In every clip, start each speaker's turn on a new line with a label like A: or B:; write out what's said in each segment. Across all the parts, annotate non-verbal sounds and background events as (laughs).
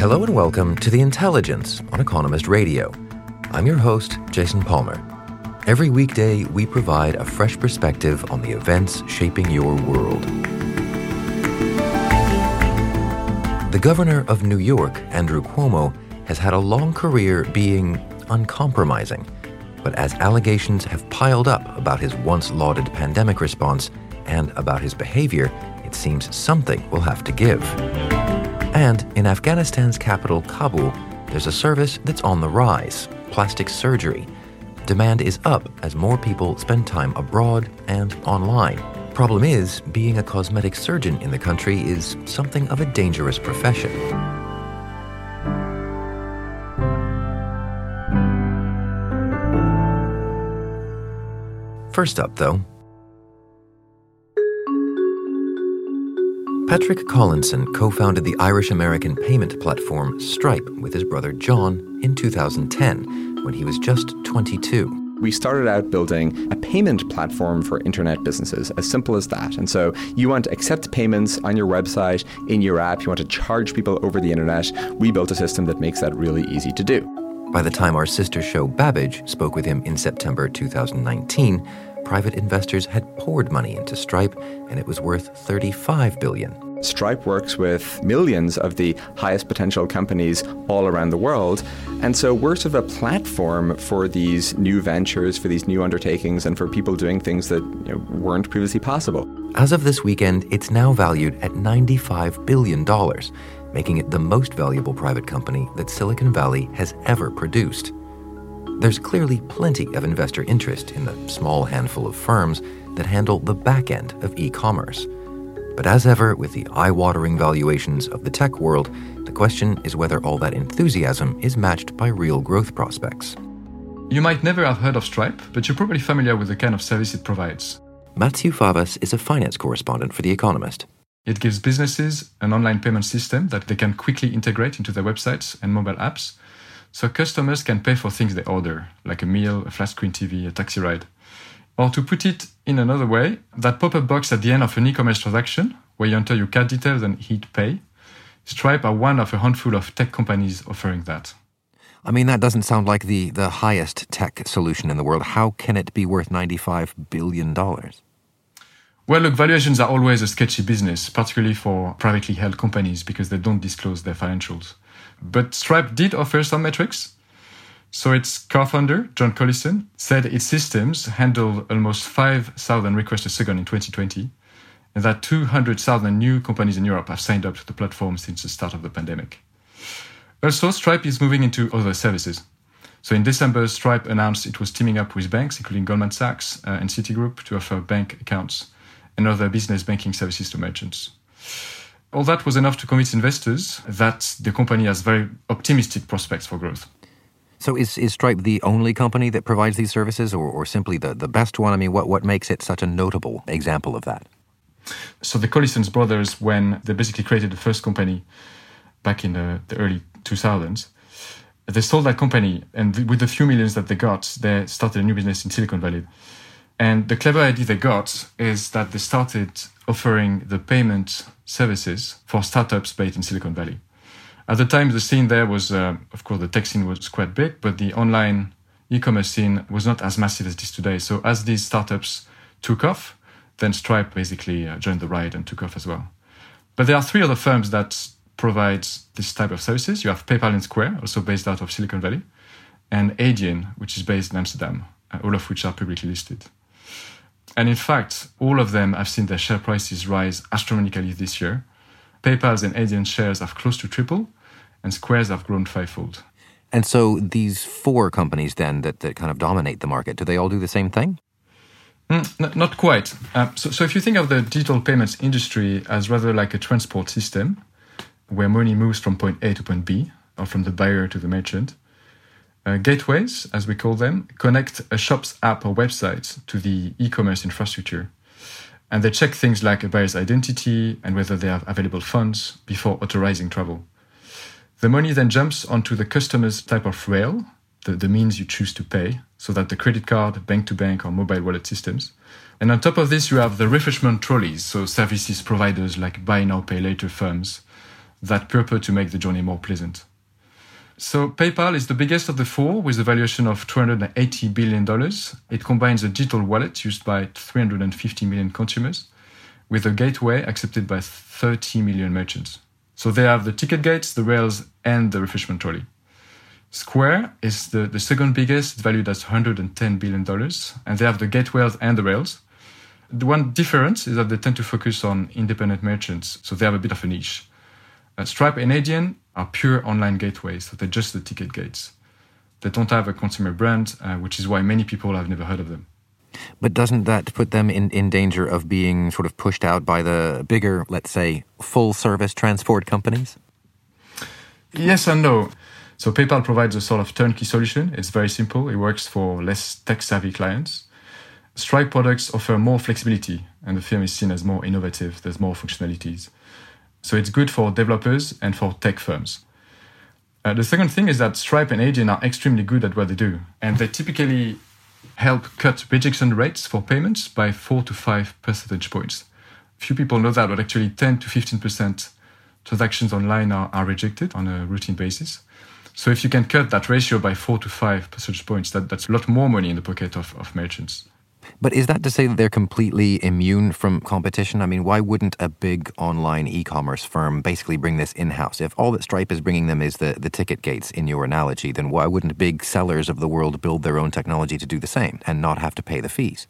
A: Hello and welcome to The Intelligence on Economist Radio. I'm your host, Jason Palmer. Every weekday, we provide a fresh perspective on the events shaping your world. The governor of New York, Andrew Cuomo, has had a long career being uncompromising. But as allegations have piled up about his once lauded pandemic response and about his behavior, it seems something will have to give. And in Afghanistan's capital, Kabul, there's a service that's on the rise plastic surgery. Demand is up as more people spend time abroad and online. Problem is, being a cosmetic surgeon in the country is something of a dangerous profession. First up, though, Patrick Collison co founded the Irish American payment platform Stripe with his brother John in 2010 when he was just 22.
B: We started out building a payment platform for internet businesses, as simple as that. And so you want to accept payments on your website, in your app, you want to charge people over the internet. We built a system that makes that really easy to do.
A: By the time our sister show Babbage spoke with him in September 2019, private investors had poured money into Stripe and it was worth 35 billion.
B: Stripe works with millions of the highest potential companies all around the world. And so we're sort of a platform for these new ventures, for these new undertakings, and for people doing things that you know, weren't previously possible.
A: As of this weekend, it's now valued at $95 billion, making it the most valuable private company that Silicon Valley has ever produced. There's clearly plenty of investor interest in the small handful of firms that handle the back end of e commerce. But as ever, with the eye watering valuations of the tech world, the question is whether all that enthusiasm is matched by real growth prospects.
C: You might never have heard of Stripe, but you're probably familiar with the kind of service it provides.
A: Mathieu Favas is a finance correspondent for The Economist.
C: It gives businesses an online payment system that they can quickly integrate into their websites and mobile apps so customers can pay for things they order, like a meal, a flat screen TV, a taxi ride. Or to put it in another way, that pop up box at the end of an e commerce transaction, where you enter your card details and hit pay, Stripe are one of a handful of tech companies offering that.
A: I mean, that doesn't sound like the, the highest tech solution in the world. How can it be worth $95 billion?
C: Well, look, valuations are always a sketchy business, particularly for privately held companies because they don't disclose their financials. But Stripe did offer some metrics. So its co-founder, John Collison, said its systems handled almost 5,000 requests a second in 2020, and that 200,000 new companies in Europe have signed up to the platform since the start of the pandemic. Also, Stripe is moving into other services. So in December, Stripe announced it was teaming up with banks, including Goldman Sachs uh, and Citigroup, to offer bank accounts and other business banking services to merchants. All that was enough to convince investors that the company has very optimistic prospects for growth.
A: So is, is Stripe the only company that provides these services or, or simply the, the best one? I mean, what, what makes it such a notable example of that?
C: So the Collison's brothers, when they basically created the first company back in the, the early 2000s, they sold that company and with the few millions that they got, they started a new business in Silicon Valley. And the clever idea they got is that they started offering the payment services for startups based in Silicon Valley. At the time, the scene there was, uh, of course, the tech scene was quite big, but the online e-commerce scene was not as massive as it is today. So as these startups took off, then Stripe basically uh, joined the ride and took off as well. But there are three other firms that provide this type of services. You have PayPal and Square, also based out of Silicon Valley, and Adyen, which is based in Amsterdam, uh, all of which are publicly listed. And in fact, all of them have seen their share prices rise astronomically this year. PayPal's and Adyen shares have close to triple, and Square's have grown fivefold.
A: And so these four companies then that, that kind of dominate the market, do they all do the same thing?
C: Mm, not quite. Uh, so, so if you think of the digital payments industry as rather like a transport system, where money moves from point A to point B, or from the buyer to the merchant, uh, gateways, as we call them, connect a shop's app or website to the e-commerce infrastructure. And they check things like a buyer's identity and whether they have available funds before authorizing travel. The money then jumps onto the customer's type of rail, the, the means you choose to pay, so that the credit card, bank to bank, or mobile wallet systems. And on top of this, you have the refreshment trolleys, so services providers like buy now, pay later firms that purport to make the journey more pleasant. So PayPal is the biggest of the four with a valuation of $280 billion. It combines a digital wallet used by 350 million consumers with a gateway accepted by 30 million merchants. So they have the ticket gates, the rails, and the refreshment trolley. Square is the, the second biggest, valued at $110 billion, and they have the gateways and the rails. The one difference is that they tend to focus on independent merchants, so they have a bit of a niche. Uh, Stripe and Adyen are pure online gateways, so they're just the ticket gates. They don't have a consumer brand, uh, which is why many people have never heard of them.
A: But doesn't that put them in, in danger of being sort of pushed out by the bigger, let's say, full service transport companies?
C: Yes and no. So PayPal provides a sort of turnkey solution. It's very simple. It works for less tech savvy clients. Stripe products offer more flexibility, and the firm is seen as more innovative. There's more functionalities. So it's good for developers and for tech firms. Uh, the second thing is that Stripe and Adyen are extremely good at what they do, and they typically help cut rejection rates for payments by four to five percentage points. Few people know that, but actually 10 to 15% transactions online are, are rejected on a routine basis. So if you can cut that ratio by four to five percentage points, that, that's a lot more money in the pocket of, of merchants.
A: But is that to say that they're completely immune from competition? I mean, why wouldn't a big online e commerce firm basically bring this in house? If all that Stripe is bringing them is the, the ticket gates in your analogy, then why wouldn't big sellers of the world build their own technology to do the same and not have to pay the fees?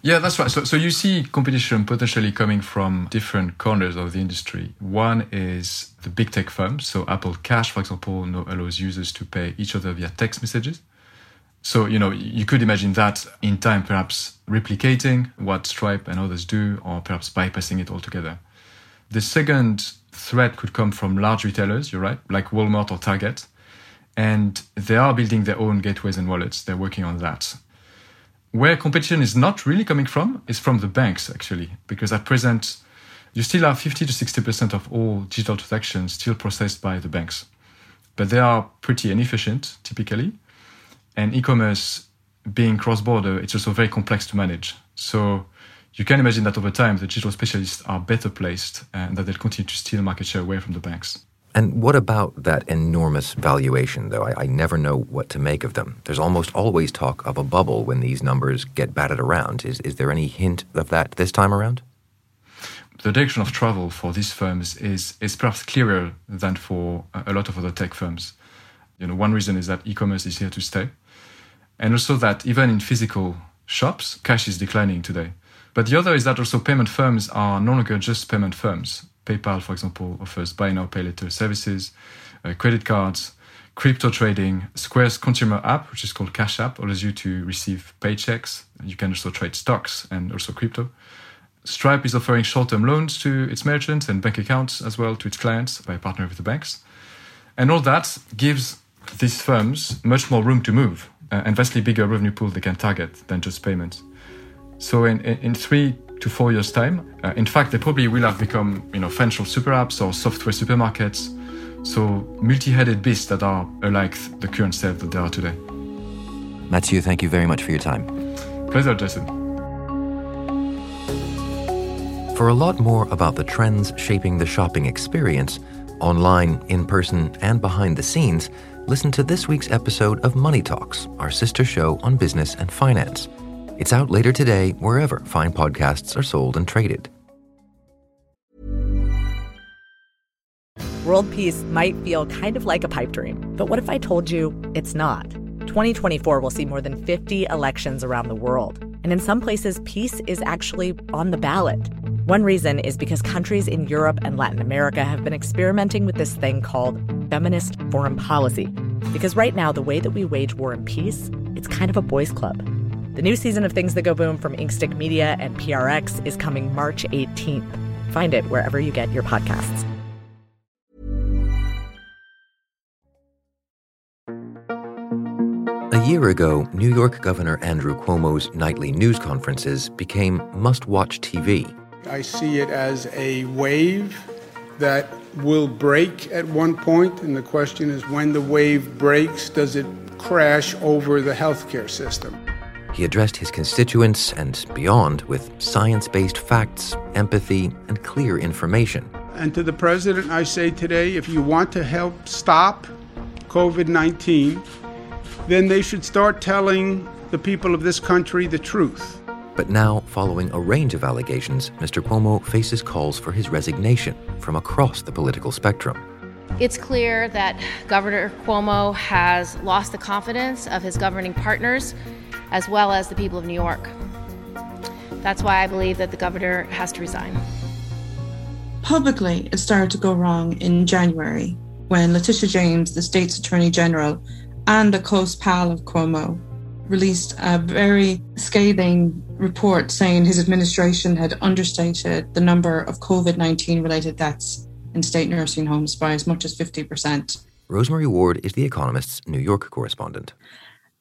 C: Yeah, that's right. So, so you see competition potentially coming from different corners of the industry. One is the big tech firms. So Apple Cash, for example, now allows users to pay each other via text messages. So, you know, you could imagine that in time perhaps replicating what Stripe and others do, or perhaps bypassing it altogether. The second threat could come from large retailers, you're right, like Walmart or Target. And they are building their own gateways and wallets. They're working on that. Where competition is not really coming from is from the banks, actually, because at present, you still have 50 to 60% of all digital transactions still processed by the banks. But they are pretty inefficient, typically. And e commerce being cross border, it's also very complex to manage. So you can imagine that over time, the digital specialists are better placed and that they'll continue to steal market share away from the banks.
A: And what about that enormous valuation, though? I, I, never know what to make of them. There's almost always talk of a bubble when these numbers get batted around. Is, is there any hint of that this time around?
C: The direction of travel for these firms is, is perhaps clearer than for a lot of other tech firms. You know, one reason is that e-commerce is here to stay, and also that even in physical shops, cash is declining today. But the other is that also payment firms are no longer just payment firms. PayPal, for example, offers buy now, pay later services, uh, credit cards, crypto trading. Square's consumer app, which is called Cash App, allows you to receive paychecks. You can also trade stocks and also crypto. Stripe is offering short term loans to its merchants and bank accounts as well to its clients by partnering with the banks. And all that gives these firms much more room to move uh, and vastly bigger revenue pool they can target than just payments. So in, in three to four years' time. Uh, in fact, they probably will have become, you know, financial super apps or software supermarkets. So multi-headed beasts that are alike the current state that they are today.
A: Mathieu, thank you very much for your time.
C: Pleasure, Jason.
A: For a lot more about the trends shaping the shopping experience, online, in person, and behind the scenes, listen to this week's episode of Money Talks, our sister show on business and finance. It's out later today, wherever fine podcasts are sold and traded.
D: World peace might feel kind of like a pipe dream, but what if I told you it's not? 2024 will see more than 50 elections around the world. And in some places, peace is actually on the ballot. One reason is because countries in Europe and Latin America have been experimenting with this thing called feminist foreign policy. Because right now, the way that we wage war and peace, it's kind of a boys' club. The new season of Things That Go Boom from Inkstick Media and PRX is coming March 18th. Find it wherever you get your podcasts.
A: A year ago, New York Governor Andrew Cuomo's nightly news conferences became must watch TV.
E: I see it as a wave that will break at one point, and the question is when the wave breaks, does it crash over the healthcare system?
A: He addressed his constituents and beyond with science based facts, empathy, and clear information.
E: And to the president, I say today if you want to help stop COVID 19, then they should start telling the people of this country the truth.
A: But now, following a range of allegations, Mr. Cuomo faces calls for his resignation from across the political spectrum.
F: It's clear that Governor Cuomo has lost the confidence of his governing partners as well as the people of New York. That's why I believe that the governor has to resign.
G: Publicly, it started to go wrong in January when Letitia James, the state's attorney general, and a close pal of Cuomo, released a very scathing report saying his administration had understated the number of COVID 19 related deaths in state nursing homes by as much as 50%.
A: Rosemary Ward is The Economist's New York correspondent.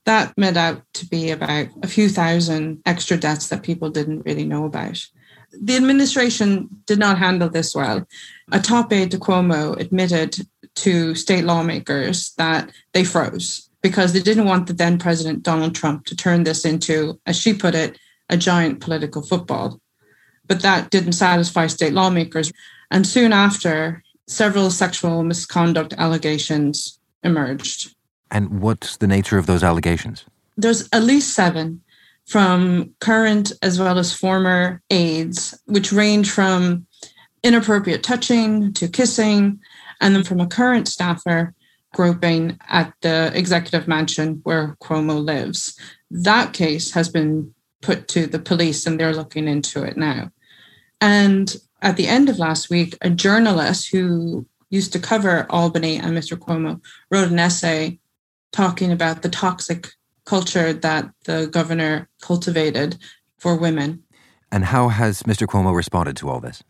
G: That made out to be about a few thousand extra deaths that people didn't really know about. The administration did not handle this well. A top aide to Cuomo admitted to state lawmakers that they froze because they didn't want the then President Donald Trump to turn this into, as she put it, a giant political football. But that didn't satisfy state lawmakers. And soon after, several sexual misconduct allegations emerged.
A: And what's the nature of those allegations?
G: There's at least seven from current as well as former aides, which range from inappropriate touching to kissing, and then from a current staffer groping at the executive mansion where Cuomo lives. That case has been put to the police and they're looking into it now. And at the end of last week, a journalist who used to cover Albany and Mr. Cuomo wrote an essay talking about the toxic culture that the governor cultivated for women.
A: And how has Mr. Cuomo responded to all this?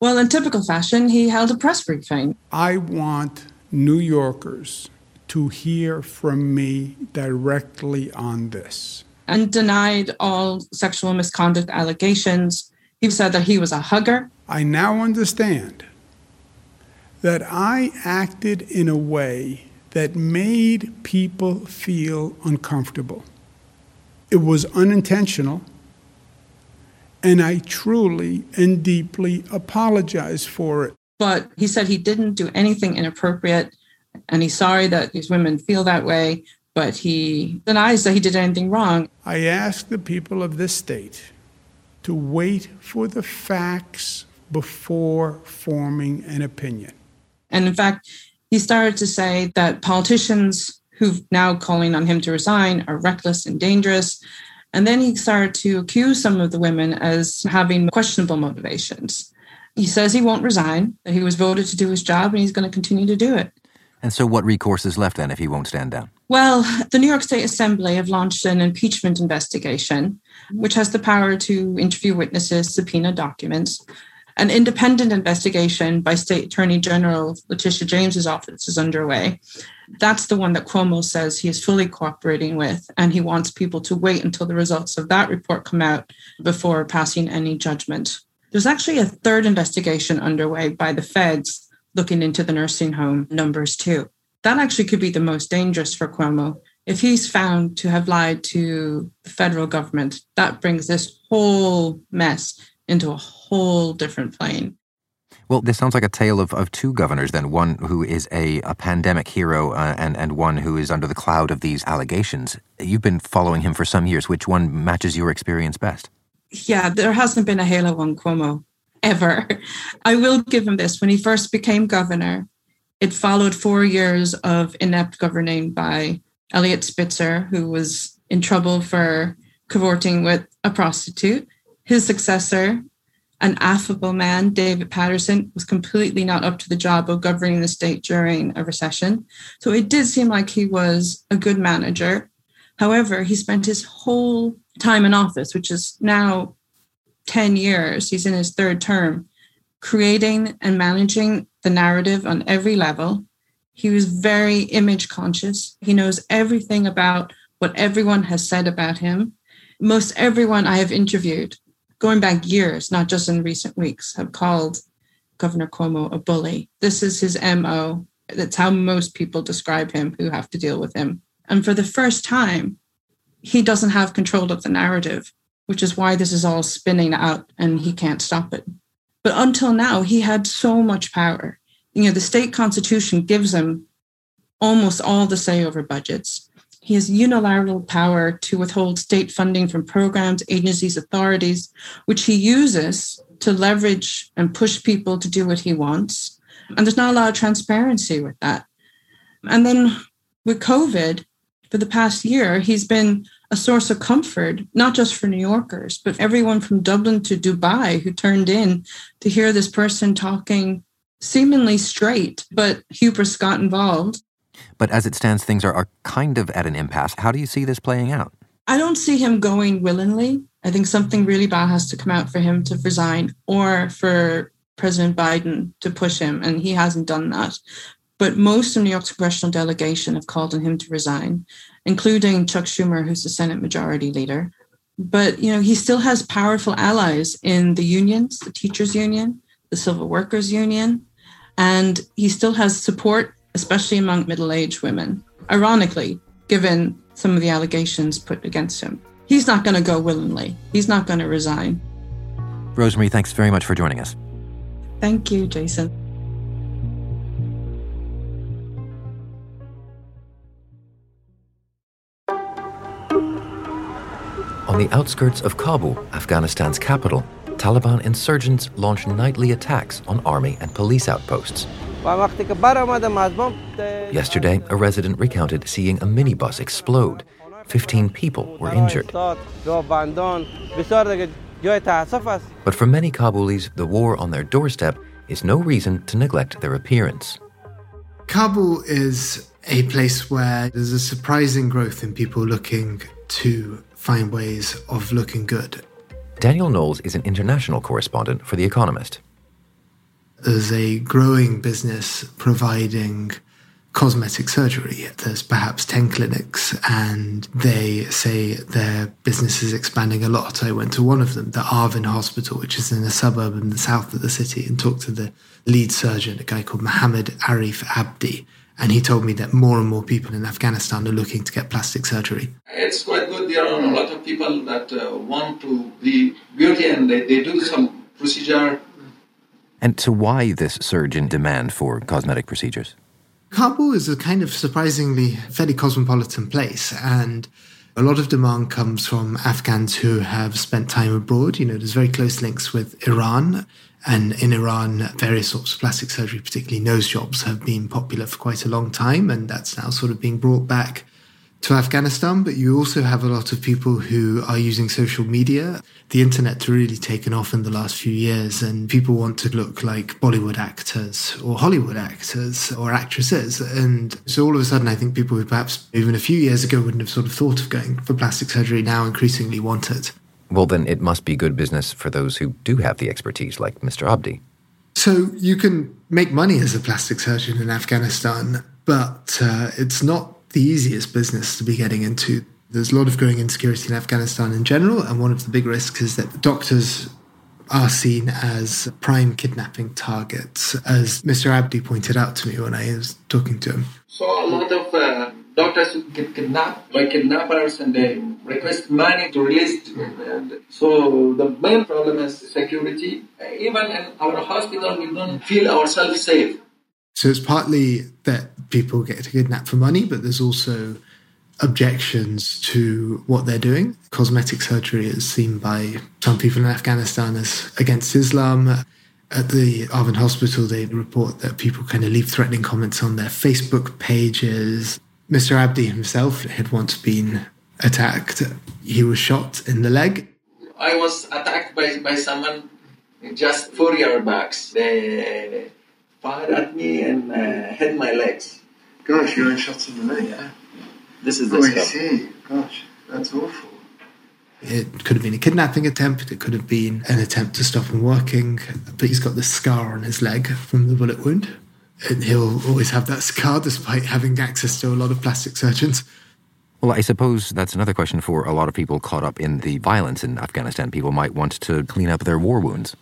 G: Well, in typical fashion, he held a press briefing.
E: I want New Yorkers to hear from me directly on this.
G: And denied all sexual misconduct allegations. He said that he was a hugger.
E: I now understand that I acted in a way that made people feel uncomfortable. It was unintentional, and I truly and deeply apologize for it.
G: But he said he didn't do anything inappropriate, and he's sorry that these women feel that way, but he denies that he did anything wrong.
E: I ask the people of this state to wait for the facts before forming an opinion.
G: And in fact, he started to say that politicians who've now calling on him to resign are reckless and dangerous. And then he started to accuse some of the women as having questionable motivations. He says he won't resign, that he was voted to do his job and he's going to continue to do it.
A: And so, what recourse is left then if he won't stand down?
G: Well, the New York State Assembly have launched an impeachment investigation, which has the power to interview witnesses, subpoena documents. An independent investigation by State Attorney General Letitia James's office is underway. That's the one that Cuomo says he is fully cooperating with, and he wants people to wait until the results of that report come out before passing any judgment. There's actually a third investigation underway by the feds looking into the nursing home numbers too. That actually could be the most dangerous for Cuomo. If he's found to have lied to the federal government, that brings this whole mess into a whole different plane.
A: Well, this sounds like a tale of, of two governors then one who is a, a pandemic hero uh, and, and one who is under the cloud of these allegations. You've been following him for some years. Which one matches your experience best?
G: Yeah, there hasn't been a halo on Cuomo ever. (laughs) I will give him this. When he first became governor, it followed four years of inept governing by Eliot Spitzer, who was in trouble for cavorting with a prostitute. His successor, an affable man, David Paterson, was completely not up to the job of governing the state during a recession. So it did seem like he was a good manager. However, he spent his whole time in office, which is now 10 years, he's in his third term, creating and managing the narrative on every level. He was very image conscious. He knows everything about what everyone has said about him. Most everyone I have interviewed, going back years, not just in recent weeks, have called Governor Cuomo a bully. This is his MO. That's how most people describe him who have to deal with him. And for the first time, he doesn't have control of the narrative, which is why this is all spinning out and he can't stop it. But until now, he had so much power. You know, the state constitution gives him almost all the say over budgets. He has unilateral power to withhold state funding from programs, agencies, authorities, which he uses to leverage and push people to do what he wants. And there's not a lot of transparency with that. And then with COVID, for the past year, he's been a source of comfort, not just for New Yorkers, but everyone from Dublin to Dubai who turned in to hear this person talking seemingly straight, but hubris got involved.
A: But as it stands, things are, are kind of at an impasse. How do you see this playing out?
G: I don't see him going willingly. I think something really bad has to come out for him to resign or for President Biden to push him, and he hasn't done that. But most of New York's congressional delegation have called on him to resign, including Chuck Schumer, who's the Senate Majority Leader. But you know, he still has powerful allies in the unions, the teachers union, the civil workers union, and he still has support, especially among middle-aged women. Ironically, given some of the allegations put against him. He's not going to go willingly. He's not going to resign.
A: Rosemary, thanks very much for joining us.
G: Thank you, Jason.
A: On the outskirts of Kabul, Afghanistan's capital, Taliban insurgents launch nightly attacks on army and police outposts. Yesterday, a resident recounted seeing a minibus explode. 15 people were injured. But for many Kabulis, the war on their doorstep is no reason to neglect their appearance.
H: Kabul is a place where there's a surprising growth in people looking to find ways of looking good.
A: Daniel Knowles is an international correspondent for The Economist.
H: There's a growing business providing cosmetic surgery. There's perhaps 10 clinics, and they say their business is expanding a lot. I went to one of them, the Arvin Hospital, which is in a suburb in the south of the city, and talked to the lead surgeon, a guy called Mohammed Arif Abdi. And he told me that more and more people in Afghanistan are looking to get plastic surgery.
I: It's quite good. There are a lot of people that uh, want to be beauty and they, they do some procedure
A: and to why this surge in demand for cosmetic procedures?
H: Kabul is a kind of surprisingly fairly cosmopolitan place, and a lot of demand comes from Afghans who have spent time abroad. You know, there's very close links with Iran. And in Iran, various sorts of plastic surgery, particularly nose jobs, have been popular for quite a long time. And that's now sort of being brought back to Afghanistan, but you also have a lot of people who are using social media, the internet to really taken off in the last few years, and people want to look like Bollywood actors or Hollywood actors or actresses. And so all of a sudden, I think people who perhaps even a few years ago wouldn't have sort of thought of going for plastic surgery now increasingly want it.
A: Well, then it must be good business for those who do have the expertise, like Mr. Abdi.
H: So you can make money as a plastic surgeon in Afghanistan, but uh, it's not the easiest business to be getting into. There's a lot of growing insecurity in Afghanistan in general, and one of the big risks is that doctors are seen as prime kidnapping targets, as Mr. Abdi pointed out to me when I was talking to him.
I: So a lot of uh, doctors get kidnapped by kidnappers and they request money to release. And so the main problem is security. Even in our hospital, we don't feel ourselves safe.
H: So it's partly that people get kidnapped for money, but there's also objections to what they're doing. Cosmetic surgery is seen by some people in Afghanistan as against Islam. At the Arvin Hospital, they report that people kind of leave threatening comments on their Facebook pages. Mr. Abdi himself had once been attacked. He was shot in the leg.
I: I was attacked by, by someone just four years back. They fired at me and uh, hit my legs.
J: Gosh, you were shot in the leg.
I: Yeah. This is
J: oh,
I: the
J: I see. Gosh, that's awful.
H: It could have been a kidnapping attempt, it could have been an attempt to stop him working, but he's got this scar on his leg from the bullet wound. And he'll always have that scar despite having access to a lot of plastic surgeons.
A: Well, I suppose that's another question for a lot of people caught up in the violence in Afghanistan. People might want to clean up their war wounds.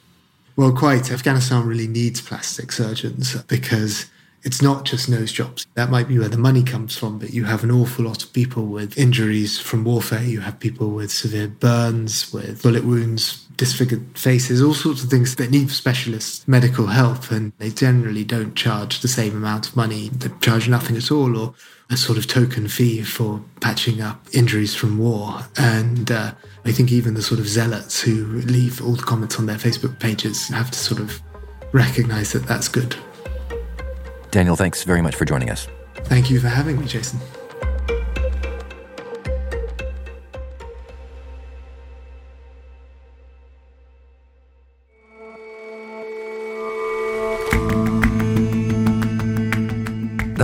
H: Well, quite. Afghanistan really needs plastic surgeons because it's not just nose jobs. That might be where the money comes from, but you have an awful lot of people with injuries from warfare. You have people with severe burns, with bullet wounds, disfigured faces, all sorts of things that need specialist medical help. And they generally don't charge the same amount of money. They charge nothing at all or a sort of token fee for patching up injuries from war. And uh, I think even the sort of zealots who leave all the comments on their Facebook pages have to sort of recognize that that's good.
A: Daniel, thanks very much for joining us.
H: Thank you for having me, Jason.